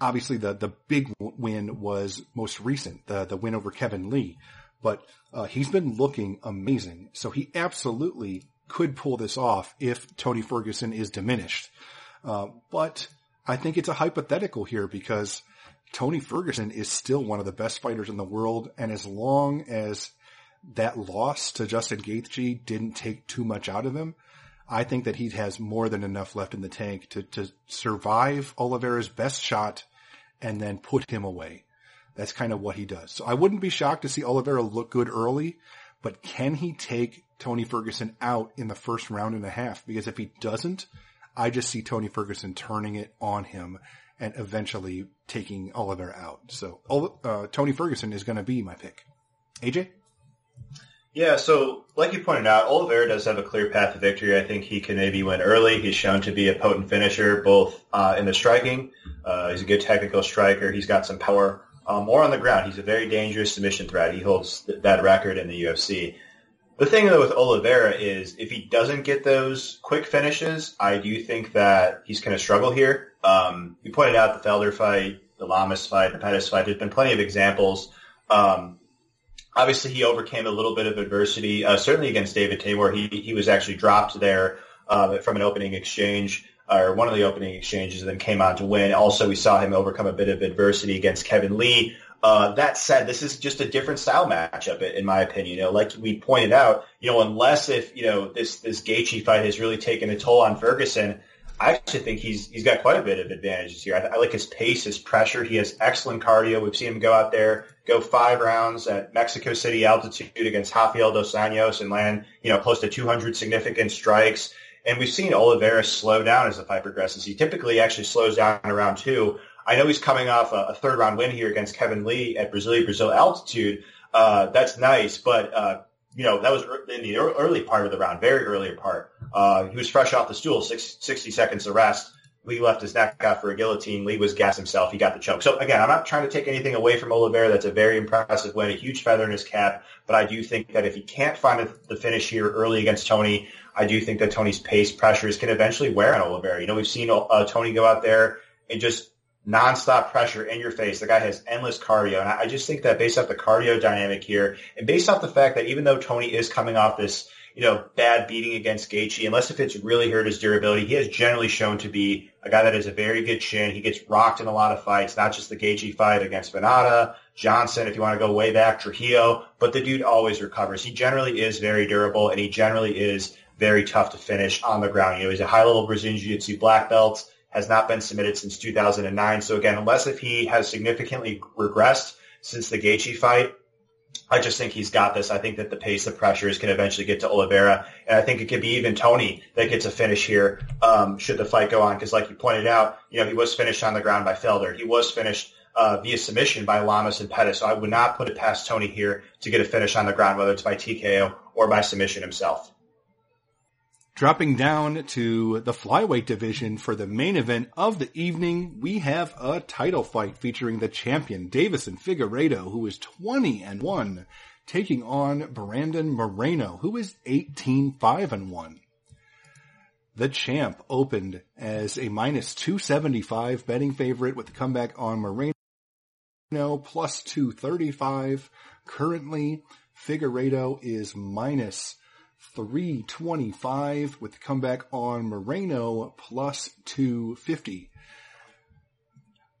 obviously the, the big win was most recent, the, the win over Kevin Lee, but, uh, he's been looking amazing. So he absolutely could pull this off if Tony Ferguson is diminished. Uh, but I think it's a hypothetical here because Tony Ferguson is still one of the best fighters in the world. And as long as that loss to Justin Gaethje didn't take too much out of him, I think that he has more than enough left in the tank to, to survive Oliveira's best shot and then put him away. That's kind of what he does. So I wouldn't be shocked to see Oliveira look good early, but can he take Tony Ferguson out in the first round and a half? Because if he doesn't, I just see Tony Ferguson turning it on him and eventually taking Oliveira out. So uh, Tony Ferguson is going to be my pick. AJ? Yeah, so like you pointed out, Oliveira does have a clear path to victory. I think he can maybe win early. He's shown to be a potent finisher, both uh, in the striking. Uh, he's a good technical striker. He's got some power. Um, more on the ground, he's a very dangerous submission threat. He holds th- that record in the UFC. The thing though with Oliveira is if he doesn't get those quick finishes, I do think that he's going to struggle here. Um, you pointed out the Felder fight, the Lamas fight, the Pettis fight. There's been plenty of examples. Um, obviously he overcame a little bit of adversity, uh, certainly against David Teymur. He, he was actually dropped there uh, from an opening exchange or one of the opening exchanges and then came on to win. Also, we saw him overcome a bit of adversity against Kevin Lee. Uh, that said, this is just a different style matchup, in my opinion. You know, like we pointed out, you know, unless if you know this this Gaethje fight has really taken a toll on Ferguson, I actually think he's he's got quite a bit of advantages here. I, I, like his pace, his pressure. He has excellent cardio. We've seen him go out there, go five rounds at Mexico City altitude against Rafael dos Anjos and land, you know, close to 200 significant strikes. And we've seen Oliveira slow down as the fight progresses. He typically actually slows down around two. I know he's coming off a, a third round win here against Kevin Lee at Brasilia Brazil altitude. Uh, that's nice, but uh, you know, that was in the early part of the round, very early part. Uh, he was fresh off the stool, six, 60 seconds to rest. Lee left his neck out for a guillotine. Lee was gas himself. He got the choke. So again, I'm not trying to take anything away from Oliveira. That's a very impressive win, a huge feather in his cap. But I do think that if he can't find the finish here early against Tony, I do think that Tony's pace pressures can eventually wear on Oliveira. You know, we've seen uh, Tony go out there and just nonstop pressure in your face. The guy has endless cardio. And I just think that based off the cardio dynamic here and based off the fact that even though Tony is coming off this, you know, bad beating against Gaethje, unless if it's really hurt his durability, he has generally shown to be a guy that has a very good chin. He gets rocked in a lot of fights, not just the Gaethje fight against Vannata, Johnson, if you want to go way back, Trujillo, but the dude always recovers. He generally is very durable and he generally is very tough to finish on the ground. You know, he's a high level Brazilian Jiu-Jitsu black belt has not been submitted since 2009. So again, unless if he has significantly regressed since the Gaethje fight, I just think he's got this. I think that the pace of pressures can eventually get to Oliveira, and I think it could be even Tony that gets a finish here um, should the fight go on. Because, like you pointed out, you know he was finished on the ground by Felder. He was finished uh, via submission by Lamas and Pettis. So I would not put it past Tony here to get a finish on the ground, whether it's by TKO or by submission himself. Dropping down to the flyweight division for the main event of the evening, we have a title fight featuring the champion Deiveson Figueiredo, who is 20 and 1, taking on Brandon Moreno, who is 18 5 and 1. The champ opened as a minus 275 betting favorite with the comeback on Moreno plus 235. Currently, Figueiredo is minus 325 with the comeback on Moreno plus 250.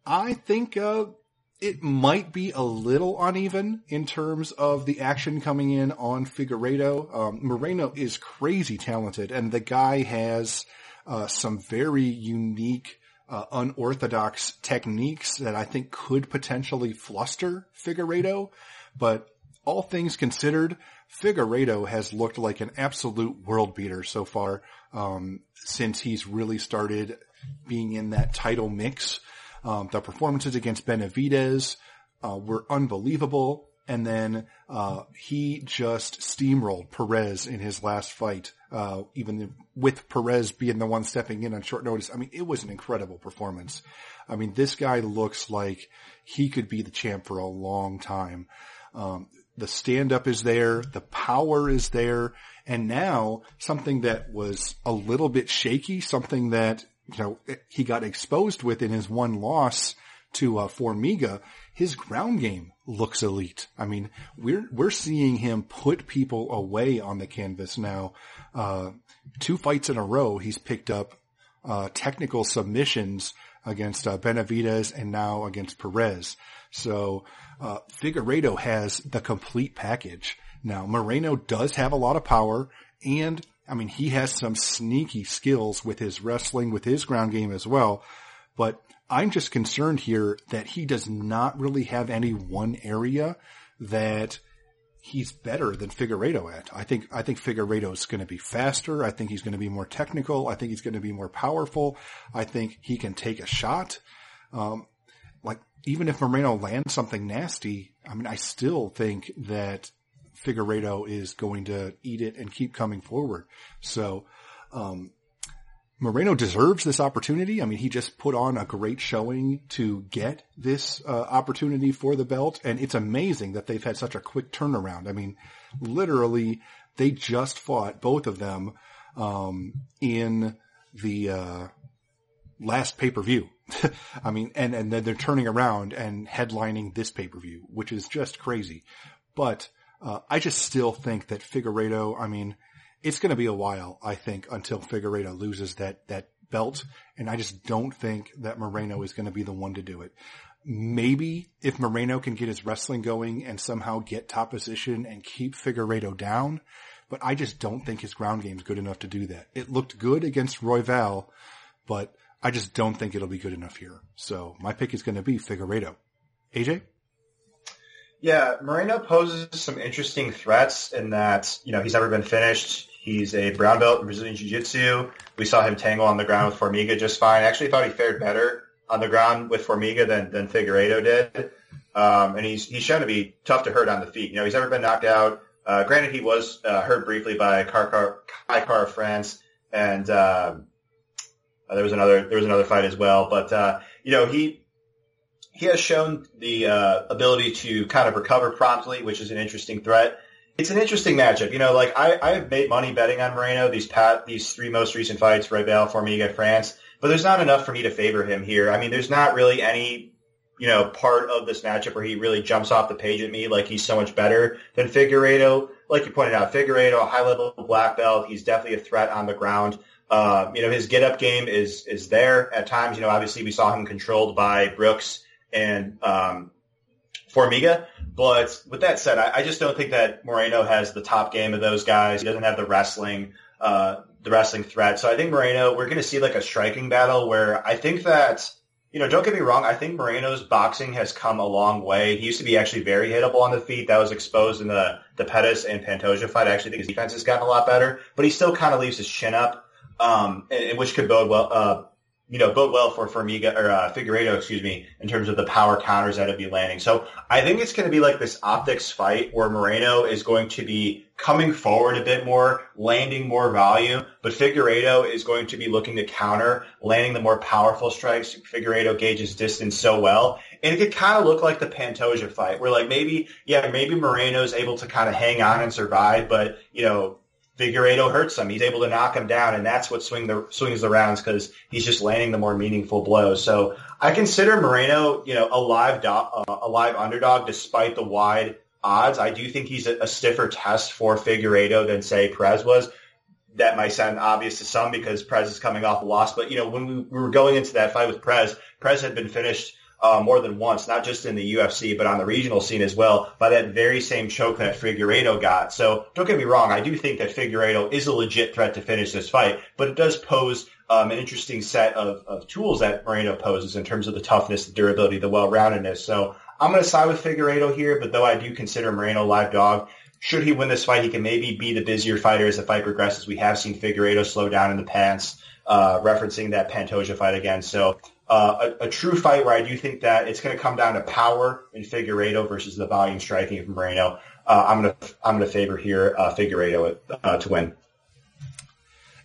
I think uh, it might be a little uneven in terms of the action coming in on Figueiredo. Um, Moreno is crazy talented, and the guy has uh, some very unique, uh, unorthodox techniques that I think could potentially fluster Figueiredo. But all things considered, Figueiredo has looked like an absolute world beater so far um, since he's really started being in that title mix. Um, the performances against Benavidez uh, were unbelievable, and then uh, he just steamrolled Perez in his last fight. Uh, even with Perez being the one stepping in on short notice, I mean, it was an incredible performance. I mean, this guy looks like he could be the champ for a long time. Um, the stand up is there, the power is there, and now something that was a little bit shaky, something that, you know, he got exposed with in his one loss to uh, Formiga, his ground game looks elite. I mean, we're we're seeing him put people away on the canvas now. Uh, two fights in a row, he's picked up uh, technical submissions against uh, Benavidez and now against Perez. So uh, Figueiredo has the complete package. Now Moreno does have a lot of power and I mean, he has some sneaky skills with his wrestling, with his ground game as well. But I'm just concerned here that he does not really have any one area that he's better than Figueiredo at. I think, I think Figueiredo is going to be faster. I think he's going to be more technical. I think he's going to be more powerful. I think he can take a shot. Um, even if Moreno lands something nasty, I mean, I still think that Figueiredo is going to eat it and keep coming forward. So, um, Moreno deserves this opportunity. I mean, he just put on a great showing to get this uh, opportunity for the belt, and it's amazing that they've had such a quick turnaround. I mean, literally, they just fought both of them um, in the uh, last pay per view. I mean, and, and then they're turning around and headlining this pay per view, which is just crazy. But, uh, I just still think that Figueiredo, I mean, it's going to be a while, I think, until Figueiredo loses that, that belt. And I just don't think that Moreno is going to be the one to do it. Maybe if Moreno can get his wrestling going and somehow get top position and keep Figueiredo down, but I just don't think his ground game is good enough to do that. It looked good against Royval, but I just don't think it'll be good enough here. So my pick is going to be Figueiredo. AJ? Yeah, Moreno poses some interesting threats in that, you know, he's never been finished. He's a brown belt in Brazilian Jiu-Jitsu. We saw him tangle on the ground with Formiga just fine. I actually thought he fared better on the ground with Formiga than, than Figueiredo did. Um, and he's, he's shown to be tough to hurt on the feet. You know, he's never been knocked out. Uh, granted, he was uh, hurt briefly by Kai Kara-France, and uh, there was another there was another fight as well. But uh, you know, he he has shown the uh, ability to kind of recover promptly, which is an interesting threat. It's an interesting matchup. You know, like I, I have made money betting on Moreno these pat these three most recent fights, Royval, Formiga, France, but there's not enough for me to favor him here. I mean, there's not really any you know, part of this matchup where he really jumps off the page at me like he's so much better than Figueiredo. Like you pointed out, Figueiredo, a high level black belt. He's definitely a threat on the ground. Uh, you know, his get up game is, is there at times. You know, obviously we saw him controlled by Brooks and, um, Formiga. But with that said, I, I just don't think that Moreno has the top game of those guys. He doesn't have the wrestling, uh, the wrestling threat. So I think Moreno, we're going to see like a striking battle where I think that, you know, don't get me wrong. I think Moreno's boxing has come a long way. He used to be actually very hittable on the feet. That was exposed in the, the Pettis and Pantoja fight. I actually think his defense has gotten a lot better, but he still kind of leaves his chin up, um, and, which could bode well, uh, you know, bode well for Formiga or uh, Figueiredo, excuse me, in terms of the power counters that would be landing. So I think it's going to be like this optics fight where Moreno is going to be coming forward a bit more, landing more volume, but Figueiredo is going to be looking to counter, landing the more powerful strikes. Figueiredo gauges distance so well. And it could kind of look like the Pantoja fight where like maybe, yeah, maybe Moreno's able to kind of hang on and survive, but, you know, Figueiredo hurts him. He's able to knock him down, and that's what swing the swings the rounds because he's just landing the more meaningful blows. So I consider Moreno, you know, a live do- uh, a live underdog despite the wide odds. I do think he's a, a stiffer test for Figueiredo than say Perez was. That might sound obvious to some because Perez is coming off a loss, but you know when we, we were going into that fight with Perez, Perez had been finished uh, more than once, not just in the UFC, but on the regional scene as well, by that very same choke that Figueiredo got. So don't get me wrong, I do think that Figueiredo is a legit threat to finish this fight, but it does pose um, an interesting set of, of tools that Moreno poses in terms of the toughness, the durability, the well-roundedness. So I'm going to side with Figueiredo here, but though I do consider Moreno live dog, should he win this fight, he can maybe be the busier fighter as the fight progresses. We have seen Figueiredo slow down in the pants, uh, referencing that Pantoja fight again. So uh, a, a, true fight where I do think that it's going to come down to power in Figueiredo versus the volume striking of Moreno. Uh, I'm going to I'm going to favor here uh, Figueiredo uh, to win.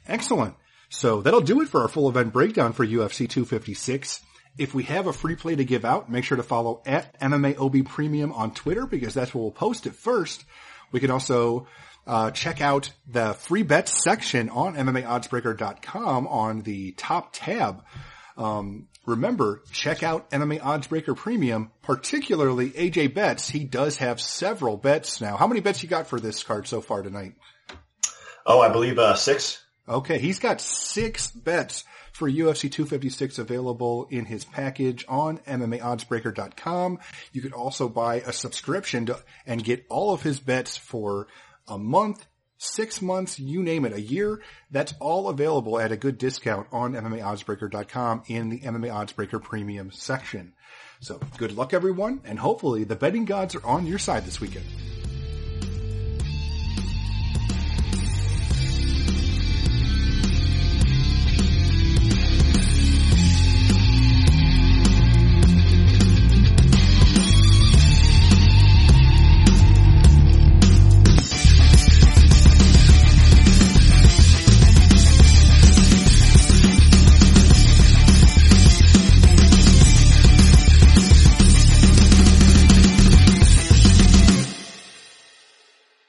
Excellent. So that'll do it for our full event breakdown for UFC 256. If we have a free play to give out, make sure to follow at MMAOB Premium on Twitter because that's where we'll post it first. We can also uh, check out the free bets section on MMAOddsbreaker.com on the top tab. Um, remember, check out MMA Oddsbreaker Premium, particularly AJ Bets. He does have several bets now. How many bets you got for this card so far tonight? Oh, I believe uh, six. Okay, he's got six bets for UFC 256 available in his package on MMAOddsbreaker.com. You could also buy a subscription to, and get all of his bets for a month, six months, you name it, a year. That's all available at a good discount on MMAOddsbreaker.com in the MMA Oddsbreaker Premium section. So good luck everyone, and hopefully the betting gods are on your side this weekend.